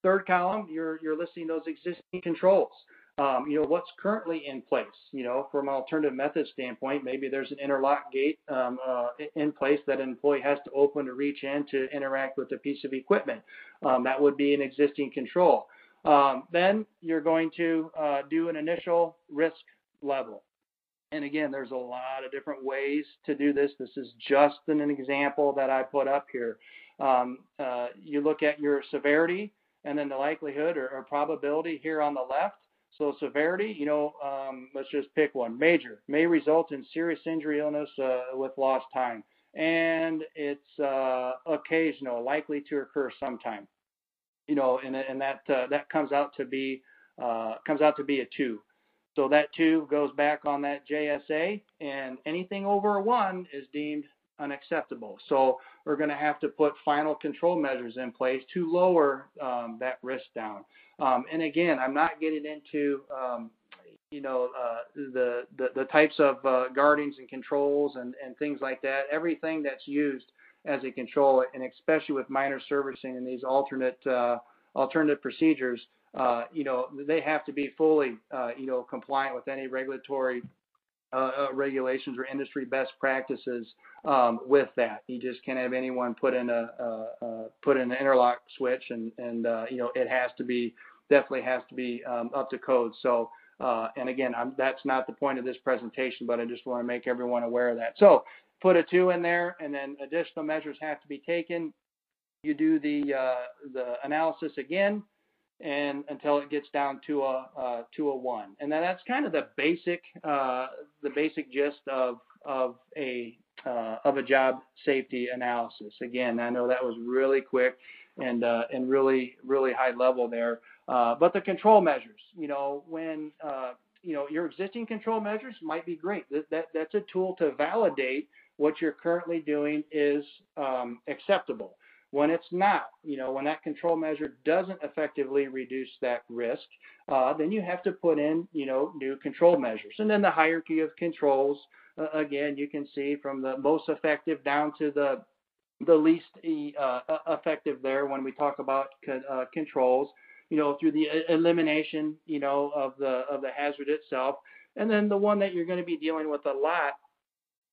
Third column, you're you're listing those existing controls um, you know, what's currently in place. You know, from an alternative method standpoint, maybe there's an interlock gate um, uh, in place that an employee has to open to reach in to interact with a piece of equipment. Um, that would be an existing control. Um, then you're going to uh, do an initial risk level. And again, there's a lot of different ways to do this. This is just an example that I put up here. Um, uh, you look at your severity and then the likelihood or, or probability here on the left so severity, you know, um, let's just pick one. Major may result in serious injury, illness uh, with lost time, and it's uh, occasional, likely to occur sometime. You know, and and that uh, that comes out to be uh, comes out to be a two. So that two goes back on that JSA, and anything over a one is deemed unacceptable. So we're going to have to put final control measures in place to lower um, that risk down. Um, and again, I'm not getting into um, you know uh, the, the, the types of uh, guardings and controls and, and things like that. Everything that's used as a control, and especially with minor servicing and these alternate uh, alternative procedures, uh, you know they have to be fully uh, you know compliant with any regulatory uh, uh, regulations or industry best practices um, with that. You just can't have anyone put in a, uh, uh, put in an interlock switch, and and uh, you know it has to be definitely has to be um, up to code. So. Uh, and again, I'm, that's not the point of this presentation, but I just want to make everyone aware of that. So put a two in there, and then additional measures have to be taken. You do the the analysis again, and until it gets down to a to a one. And then that's kind of the basic uh, the basic gist of of a uh, of a job safety analysis. Again, I know that was really quick and uh, and really really high level there. Uh, but the control measures, you know, when uh, you know your existing control measures might be great. That, that that's a tool to validate what you're currently doing is um, acceptable. When it's not, you know, when that control measure doesn't effectively reduce that risk, uh, then you have to put in, you know, new control measures. And then the hierarchy of controls, uh, again, you can see from the most effective down to the the least uh, effective there when we talk about uh, controls, you know, through the elimination, you know, of the of the hazard itself, and then the one that you're going to be dealing with a lot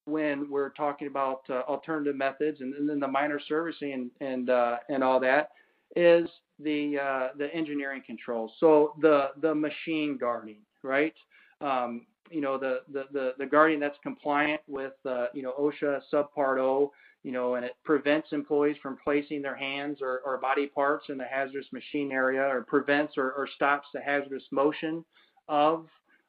when we're talking about uh, alternative methods and, and, then the minor servicing and and, uh, and all that is the uh, the engineering controls. So the the machine guarding, right? Um, you know the, the the the guarding that's compliant with uh, you know OSHA subpart O. You know, and it prevents employees from placing their hands or, or body parts in the hazardous machine area, or prevents or, or stops the hazardous motion of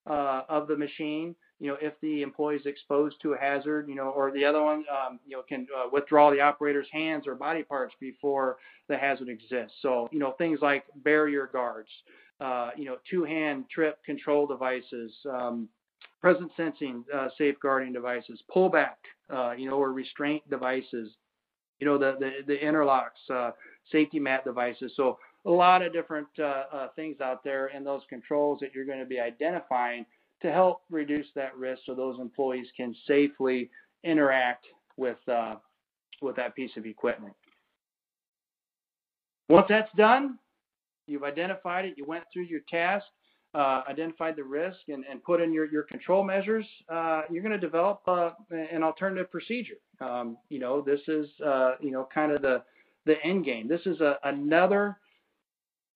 uh, of the machine you know, if the employee is exposed to a hazard, you know, or the other one, um, you know, can uh, withdraw the operator's hands or body parts before the hazard exists. So, you know, things like barrier guards, uh, you know, two-hand trip control devices, um, presence sensing uh, safeguarding devices, pullback, uh, you know, or restraint devices, you know, the the, the interlocks, uh, safety mat devices. So a lot of different uh, things out there, and those controls that you're going to be identifying to help reduce that risk so those employees can safely interact with, uh, with that piece of equipment. Once that's done, you've identified it, you went through your task, uh, identified the risk, and, and, put in your, your control measures, uh, you're going to develop uh, an alternative procedure. Um, you know, this is, uh, you know, kind of the, the end game. This is a, another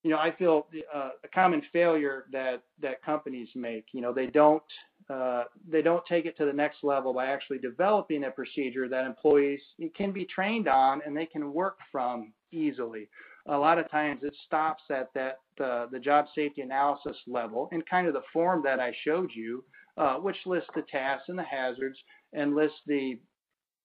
you know, I feel uh, a common failure that that companies make. You know, they don't uh, they don't take it to the next level by actually developing a procedure that employees can be trained on and they can work from easily. A lot of times it stops at that uh, the job safety analysis level and kind of the form that I showed you, uh, which lists the tasks and the hazards and lists the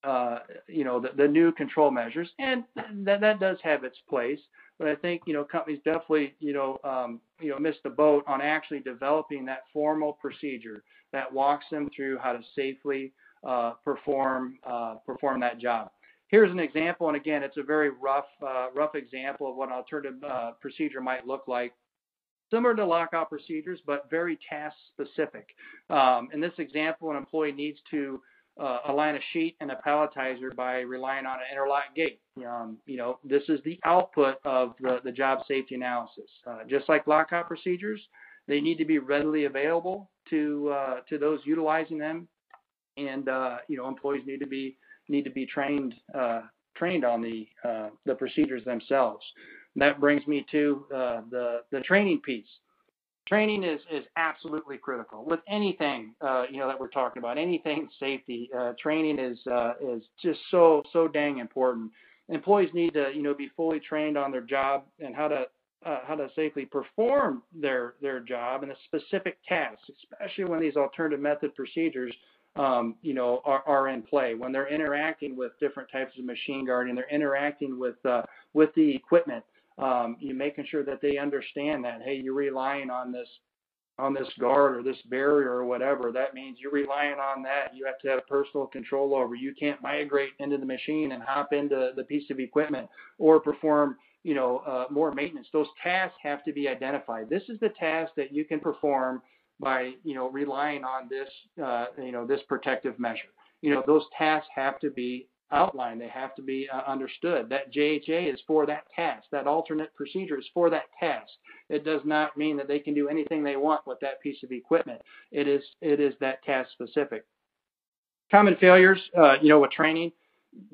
uh, you know the, the new control measures, and that that does have its place. But I think you know companies definitely you know um, you know missed the boat on actually developing that formal procedure that walks them through how to safely uh, perform uh, perform that job. Here's an example, and again, it's a very rough uh, rough example of what an alternative uh, procedure might look like. Similar to lockout procedures, but very task specific. Um, in this example, an employee needs to uh, a sheet and a palletizer by relying on an interlock gate. Um, you know, this is the output of the, the job safety analysis. Uh, just like lockout procedures, they need to be readily available to uh, to those utilizing them, and uh, you know, employees need to be need to be trained uh, trained on the uh, the procedures themselves. That brings me to the the training piece training is is absolutely critical. With anything uh, you know that we're talking about anything safety uh, training is uh, is just so so dang important. Employees need to you know be fully trained on their job and how to uh, how to safely perform their their job and the specific tasks especially when these alternative method procedures um, you know are, are in play. When they're interacting with different types of machine guarding they're interacting with uh, with the equipment um, you making sure that they understand that hey you're relying on this on this guard or this barrier or whatever. That means you're relying on that. You have to have personal control over. You can't migrate into the machine and hop into the piece of equipment or perform you know uh, more maintenance. Those tasks have to be identified. This is the task that you can perform by you know relying on this uh, you know this protective measure. You know those tasks have to be outlined. They have to be uh, understood. That JHA is for that task. That alternate procedure is for that task. It does not mean that they can do anything they want with that piece of equipment. It is it is that task specific. Common failures, uh, you know, with training,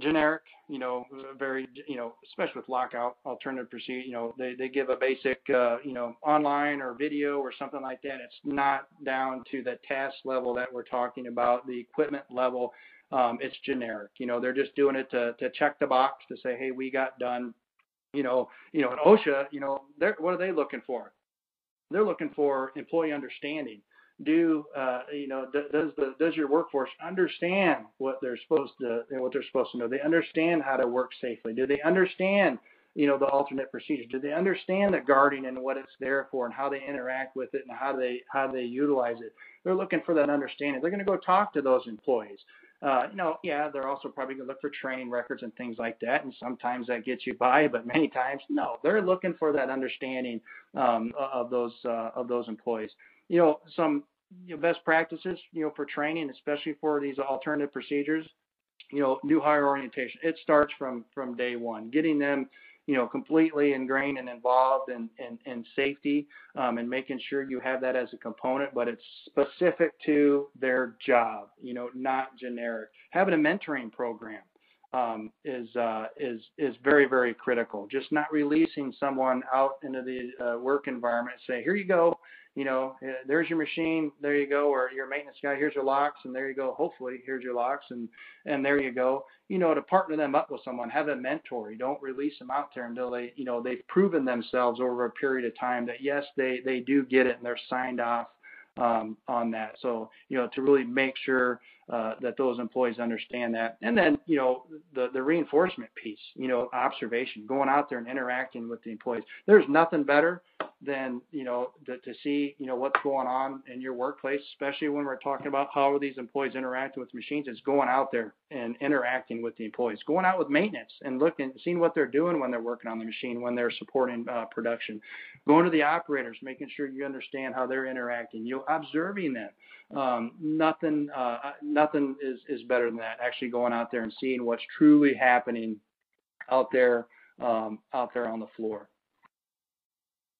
generic, you know, very, you know, especially with lockout alternative procedure, you know, they, they give a basic, uh, you know, online or video or something like that. It's not down to the task level that we're talking about, the equipment level um, it's generic. You know, they're just doing it to, to check the box to say, hey, we got done. You know, you know, at OSHA, you know, they're what are they looking for? They're looking for employee understanding. Do uh, you know? Does the does your workforce understand what they're supposed to what they're supposed to know? They understand how to work safely. Do they understand you know the alternate procedures? Do they understand the guarding and what it's there for and how they interact with it and how they how they utilize it? They're looking for that understanding. They're going to go talk to those employees. Uh, you know, yeah, they're also probably going to look for training records and things like that, and sometimes that gets you by, but many times no. They're looking for that understanding um, of those uh, of those employees. You know, some you know, best practices, you know, for training, especially for these alternative procedures. You know, new hire orientation. It starts from from day one, getting them you know, completely ingrained and involved in, in, in safety um, and making sure you have that as a component, but it's specific to their job, you know, not generic. Having a mentoring program um, is uh, is is very very critical. Just not releasing someone out into the uh, work environment. Say, here you go, you know, eh, there's your machine, there you go, or your maintenance guy, here's your locks, and there you go. Hopefully, here's your locks, and and there you go. You know, to partner them up with someone, have a mentor. You don't release them out there until they, you know, they've proven themselves over a period of time that yes, they they do get it and they're signed off um, on that. So, you know, to really make sure uh, that those employees understand that. And then, you know, the, the reinforcement piece, you know, observation, going out there and interacting with the employees. There's nothing better than, you know, to, to see, you know, what's going on in your workplace, especially when we're talking about how are these employees interacting with machines, is going out there and interacting with the employees, going out with maintenance and looking, seeing what they're doing when they're working on the machine, when they're supporting uh, production, going to the operators, making sure you understand how they're interacting, you observing them. Um, nothing, uh, nothing is, is better than that. Actually going out there and seeing what's truly happening out there, um, out there on the floor.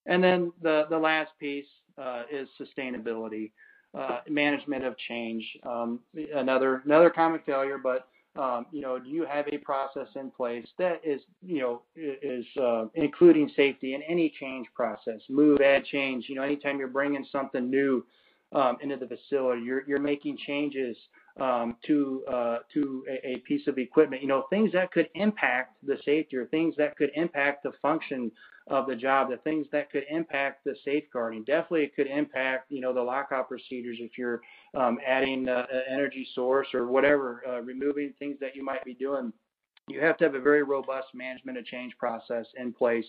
And then the, the last piece uh, is sustainability, uh, management of change. Um, another another common failure, but um, you know, do you have a process in place that is, you know, is uh, including safety in any change process, move, add, change. You know, anytime you're bringing something new um, into the facility, you're you're making changes um, to uh, to a, a, piece of equipment. You know, things that could impact the safety or things that could impact the function of the job, the things that could impact the safeguarding. Definitely, it could impact you know the lockout procedures if you're um, adding uh, an energy source or whatever, uh, removing things that you might be doing. You have to have a very robust management of change process in place.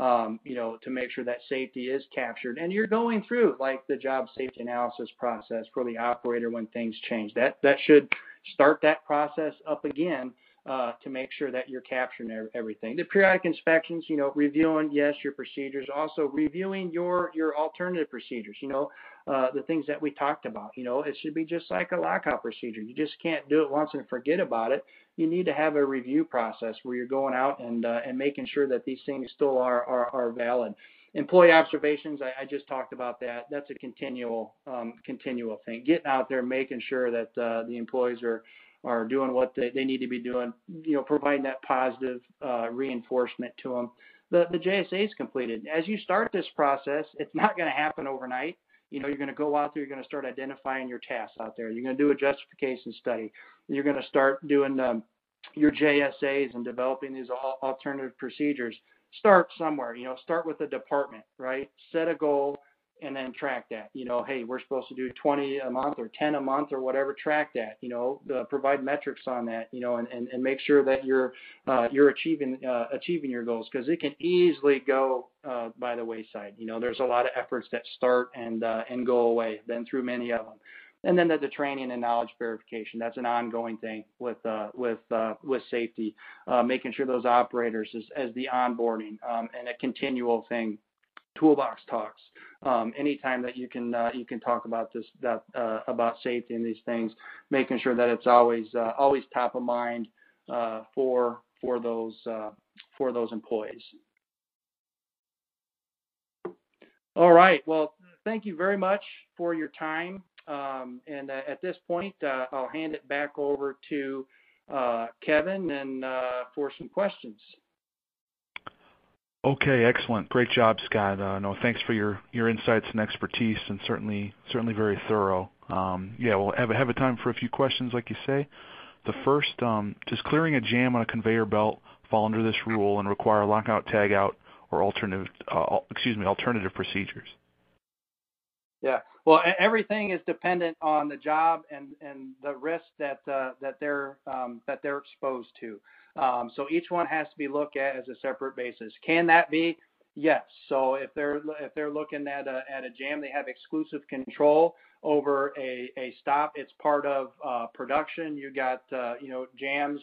Um, you know, to make sure that safety is captured. And you're going through like the job safety analysis process for the operator when things change. That that should start that process up again uh, to make sure that you're capturing everything. The periodic inspections, you know, reviewing yes your procedures, also reviewing your your alternative procedures. You know, uh, the things that we talked about. You know, it should be just like a lockout procedure. You just can't do it once and forget about it. You need to have a review process where you're going out and uh, and making sure that these things still are are, are valid. Employee observations, I, I, just talked about that. That's a continual um, continual thing. Getting out there, making sure that uh, the employees are are doing what they, they need to be doing, you know, providing that positive uh, reinforcement to them. The, the JSA is completed. As you start this process, it's not going to happen overnight. You know, you're going to go out there, you're going to start identifying your tasks out there. You're going to do a justification study. You're going to start doing um, your JSAs and developing these alternative procedures. Start somewhere, you know, start with a department, right? Set a goal, and then track that. You know, hey, we're supposed to do 20 a month or 10 a month or whatever. Track that. You know, uh, provide metrics on that. You know, and, and, and make sure that you're uh, you're achieving uh, achieving your goals because it can easily go uh, by the wayside. You know, there's a lot of efforts that start and uh, and go away. Been through many of them. And then the, the training and knowledge verification. That's an ongoing thing with uh, with uh, with safety, uh, making sure those operators as, as the onboarding um, and a continual thing toolbox talks. Um, anytime that you can uh, you can talk about this that uh, about safety and these things, making sure that it's always uh, always top of mind uh, for for those uh, for those employees. All right. Well, thank you very much for your time. Um, and uh, at this point, I'll hand it back over to Kevin and for some questions.
Okay, excellent. Great job, Scott. Uh, no, thanks for your, your insights and expertise, and certainly certainly very thorough. Um, yeah, we'll have, have a time for a few questions, like you say. The first, um, does clearing a jam on a conveyor belt fall under this rule and require lockout, tagout, or alternative, uh, excuse me, alternative procedures?
Yeah. Well, everything is dependent on the job and, and the risk that uh, that they're um, that they're exposed to. Um, so each one has to be looked at as a separate basis. Can that be? Yes. So if they're if they're looking at a at a jam, they have exclusive control over a, a stop. It's part of uh, production. You got uh, you know jams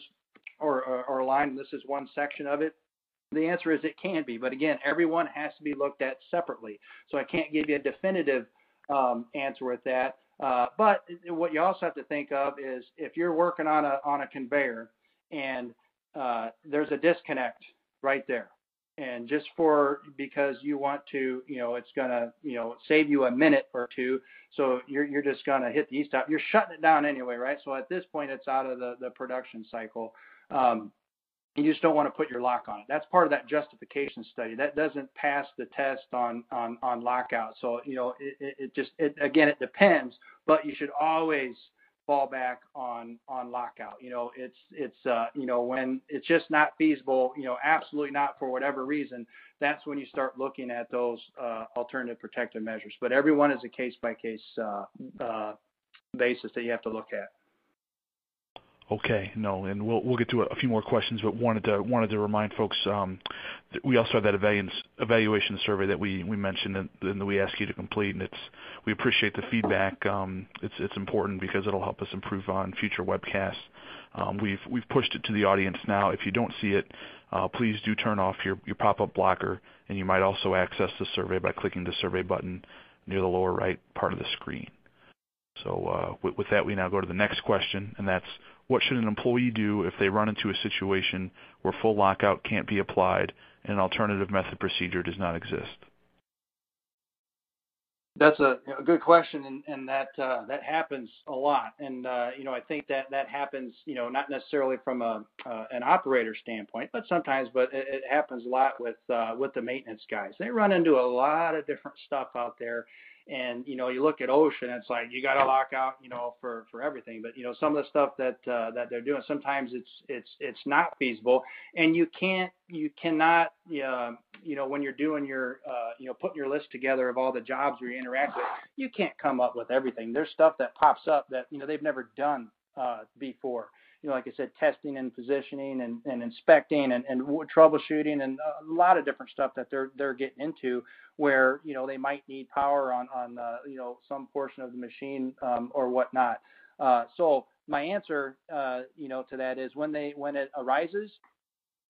or, or, or line. This is one section of it. The answer is it can be, but again, everyone has to be looked at separately. So I can't give you a definitive um, answer with that. Uh, but what you also have to think of is if you're working on a on a conveyor and uh, there's a disconnect right there, and just for because you want to, you know, it's gonna you know save you a minute or two, so you're you're just gonna hit the e-stop. You're shutting it down anyway, right? So at this point, it's out of the the production cycle. Um, you just don't want to put your lock on it. That's part of that justification study. That doesn't pass the test on on on lockout. So you know, it, it, just it, again it depends, but you should always fall back on on lockout. You know, it's it's uh, you know when it's just not feasible. You know, absolutely not for whatever reason. That's when you start looking at those uh, alternative protective measures. But everyone is a case by case basis that you have to look at.
Okay. No, and we'll get to a few more questions, but wanted to wanted to remind folks, um, we also have that evaluation survey that we mentioned and that we ask you to complete, and we appreciate the feedback. Um, it's important because it'll help us improve on future webcasts. Um, we've pushed it to the audience now. If you don't see it, uh, please do turn off your pop-up blocker, and you might also access the survey by clicking the survey button near the lower right part of the screen. So uh, with that, we now go to the next question, and that's what should an employee do if they run into a situation where full lockout can't be applied and an alternative method procedure does not exist?
That's a, a good question, and, and that uh, that happens a lot. And uh, you know, I think that that happens, you know, not necessarily from a uh, an operator standpoint, but sometimes, but it, it happens a lot with uh, with the maintenance guys. They run into a lot of different stuff out there, and you know, you look at OSHA, it's like you got to lock out, you know, for for everything. But you know, some of the stuff that uh, that they're doing, sometimes it's it's it's not feasible, and you can't you cannot uh, you know when you're doing your uh, you know putting your list together of all the jobs you interact with, you can't come up with everything. There's stuff that pops up that you know they've never done uh, before you know, like I said, testing and positioning and, and inspecting and, and troubleshooting and a lot of different stuff that they're they're getting into where you know they might need power on on uh, you know some portion of the machine um, or whatnot. Uh, so my answer, uh, you know, to that is when they when it arises,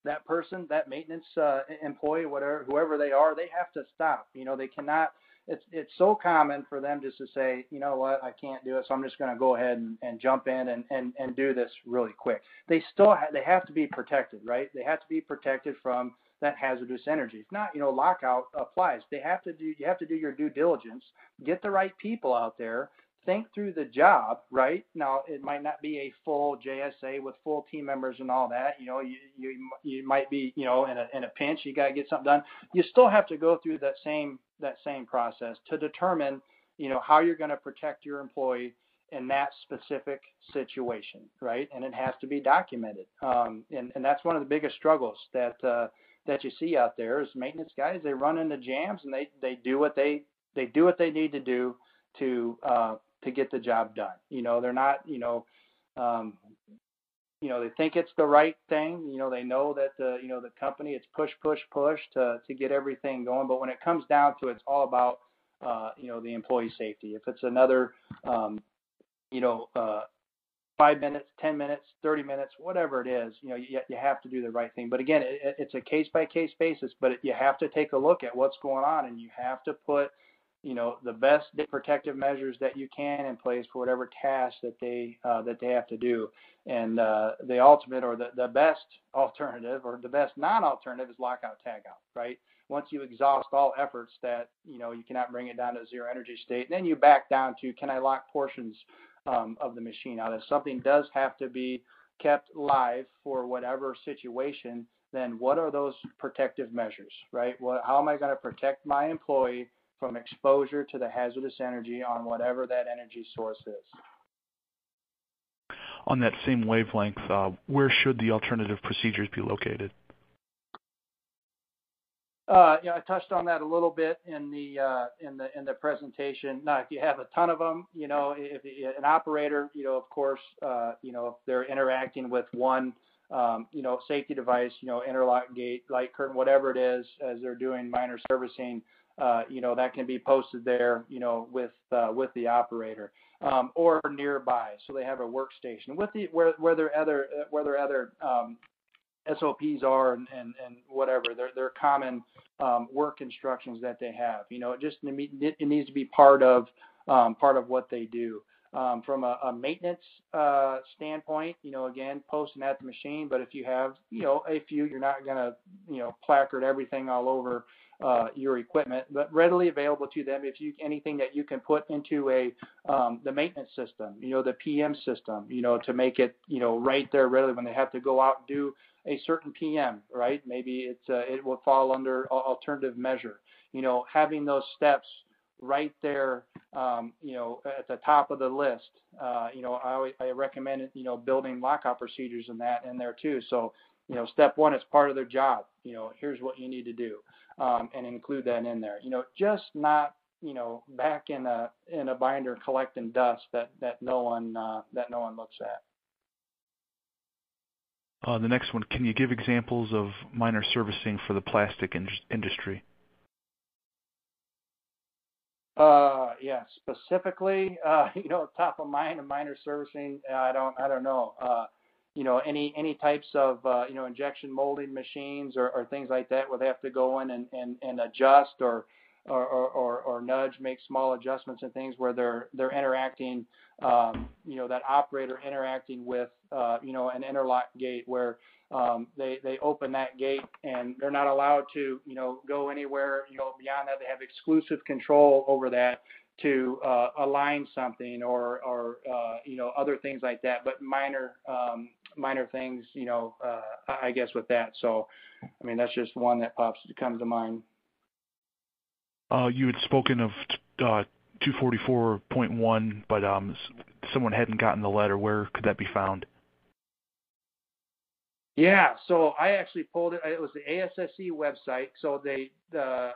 that person, that maintenance uh, employee, whatever, whoever they are, they have to stop. You know, they cannot it's it's so common for them just to say, you know what, I can't do it, so I'm just going to go ahead and, and jump in and, and, and do this really quick. They still ha- they have to be protected, right? They have to be protected from that hazardous energy. If not, you know, lockout applies. They have to do you have to do your due diligence, get the right people out there, think through the job, right? Now it might not be a full JSA with full team members and all that. You know, you you you might be, you know, in a in a pinch, you got to get something done. You still have to go through that same that same process to determine, you know, how you're going to protect your employee in that specific situation, right? And it has to be documented. Um, and, and that's one of the biggest struggles that uh, that you see out there is maintenance guys. They run into jams and they they do what they they do what they need to do to uh, to get the job done. You know, they're not you know um, you know they think it's the right thing. You know they know that the you know the company it's push push push to to get everything going. But when it comes down to it, it's all about uh you know the employee safety. If it's another um you know uh 5 minutes 10 minutes 30 minutes whatever it is you know you, you have to do the right thing. But again it, it's a case by case basis but you have to take a look at what's going on and you have to put you know the best protective measures that you can in place for whatever task that they uh, that they have to do. And uh, the ultimate or the, the best alternative or the best non-alternative is lockout tagout, right? Once you exhaust all efforts that you know you cannot bring it down to zero energy state, then you back down to can I lock portions um, of the machine out? If something does have to be kept live for whatever situation, then what are those protective measures, right? What, how am I going to protect my employee from exposure to the hazardous energy on whatever that energy source is.
On that same wavelength, uh, where should the alternative procedures be located?
Uh, you know, I touched on that a little bit in the uh, in the in the presentation. Now, if you have a ton of them, you know, if, if an operator, you know, of course, uh, you know, if they're interacting with one, um, you know, safety device, you know, interlock gate, light curtain, whatever it is, as they're doing minor servicing, uh, you know, that can be posted there, you know, with uh, with the operator um, or nearby, so they have a workstation with the where where their other where their other um, SOPs are and, and, and whatever. They're, they're common um, work instructions that they have. You know, it just it needs to be part of um, part of what they do. Um, from a, a maintenance uh, standpoint, you know, again, posting at the machine. But if you have, you know, a few, you're not to, you know, placard everything all over uh, your equipment, but readily available to them. If you anything that you can put into a um, the maintenance system, you know, the PM system, you know, to make it, you know, right there readily when they have to go out and do a certain PM, right? Maybe it's uh, it will fall under alternative measure. You know, having those steps right there, um, you know, at the top of the list. Uh, you know, I, I recommend you know building lockout procedures and that in there too. So, you know, step one is part of their job. You know, here's what you need to do, um, and include that in there. You know, just not you know back in a in a binder collecting dust that that no one uh, that no one looks at.
Uh, the next one, can you give examples of minor servicing for the plastic in industry?
Uh, yeah, specifically, uh, you know, top of mind minor servicing, I don't, I don't know. Uh, you know, any any types of uh, you know injection molding machines or, or things like that would have to go in and, and, and adjust or or, or, or nudge, make small adjustments and things where they're they're interacting, um, you know, that operator interacting with, uh, you know, an interlock gate where um, they they open that gate and they're not allowed to, you know, go anywhere, you know, beyond that. They have exclusive control over that to uh, align something or or uh, you know other things like that, but minor um, minor things, you know, uh, I guess with that. So, I mean, that's just one that pops to comes to mind.
Uh, you had spoken of uh, 244.1, but um, someone hadn't gotten the letter. Where could that be found?
Yeah, so I actually pulled it. It was the ASSE website. So they, uh,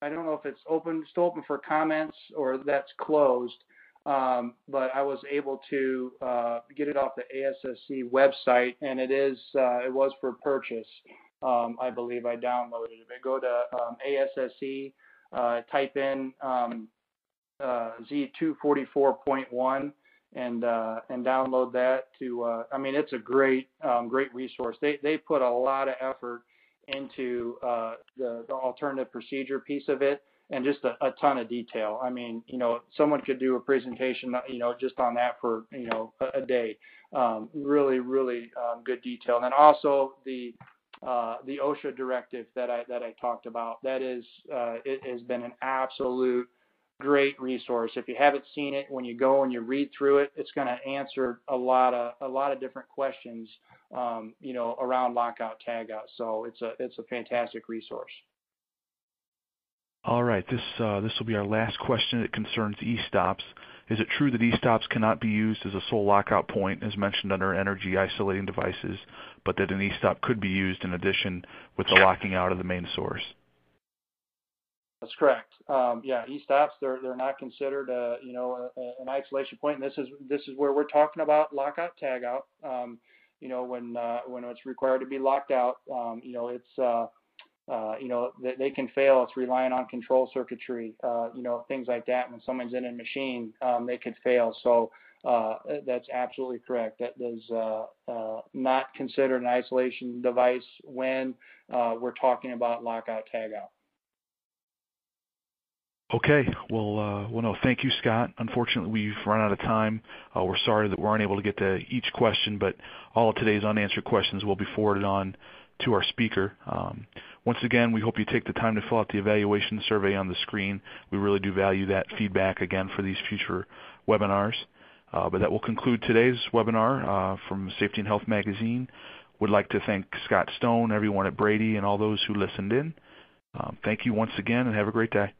I don't know if it's open, still open for comments or that's closed. Um, but I was able to uh, get it off the ASSE website, and it is uh, it was for purchase. Um, I believe I downloaded it. But go to um, ASSE uh, type in um, uh, Z244.1 and uh, and download that to. Uh, I mean, it's a great um, great resource. They they put a lot of effort into the, the alternative procedure piece of it and just a, a ton of detail. I mean, you know, someone could do a presentation, you know, just on that for you know a, a day. Um, really, really um, good detail. And also the uh, the OSHA directive that I that I talked about. That is, uh, it has been an absolute great resource. If you haven't seen it, when you go and you read through it, it's going to answer a lot of a lot of different questions, um, you know, around lockout tagout. So it's a it's a fantastic resource.
All right, this uh, this will be our last question. It concerns e-stops. Is it true that e-stops cannot be used as a sole lockout point, as mentioned under energy isolating devices, but that an e-stop could be used in addition with the locking out of the main source?
That's correct. Um, yeah, e-stops they're they're not considered a, an isolation point. This is this is where we're talking about lockout tagout. Um, you know when uh, when it's required to be locked out. Uh, you know, they, they, can fail. It's relying on control circuitry, uh, you know, things like that. When someone's in a machine, um, they could fail. So uh, that's absolutely correct. That is uh, uh, not considered an isolation device when uh, we're talking about lockout tagout.
Okay. Well, uh, well, no, thank you, Scott. Unfortunately, we've run out of time. Uh, we're sorry that we aren't able to get to each question, but all of today's unanswered questions will be forwarded on to our speaker. Um, once again, we hope you take the time to fill out the evaluation survey on the screen. We really do value that feedback again for these future webinars. Uh, but that will conclude today's webinar uh, from Safety and Health Magazine. Would like to thank Scott Stone, everyone at Brady, and all those who listened in. Um, thank you once again, and have a great day.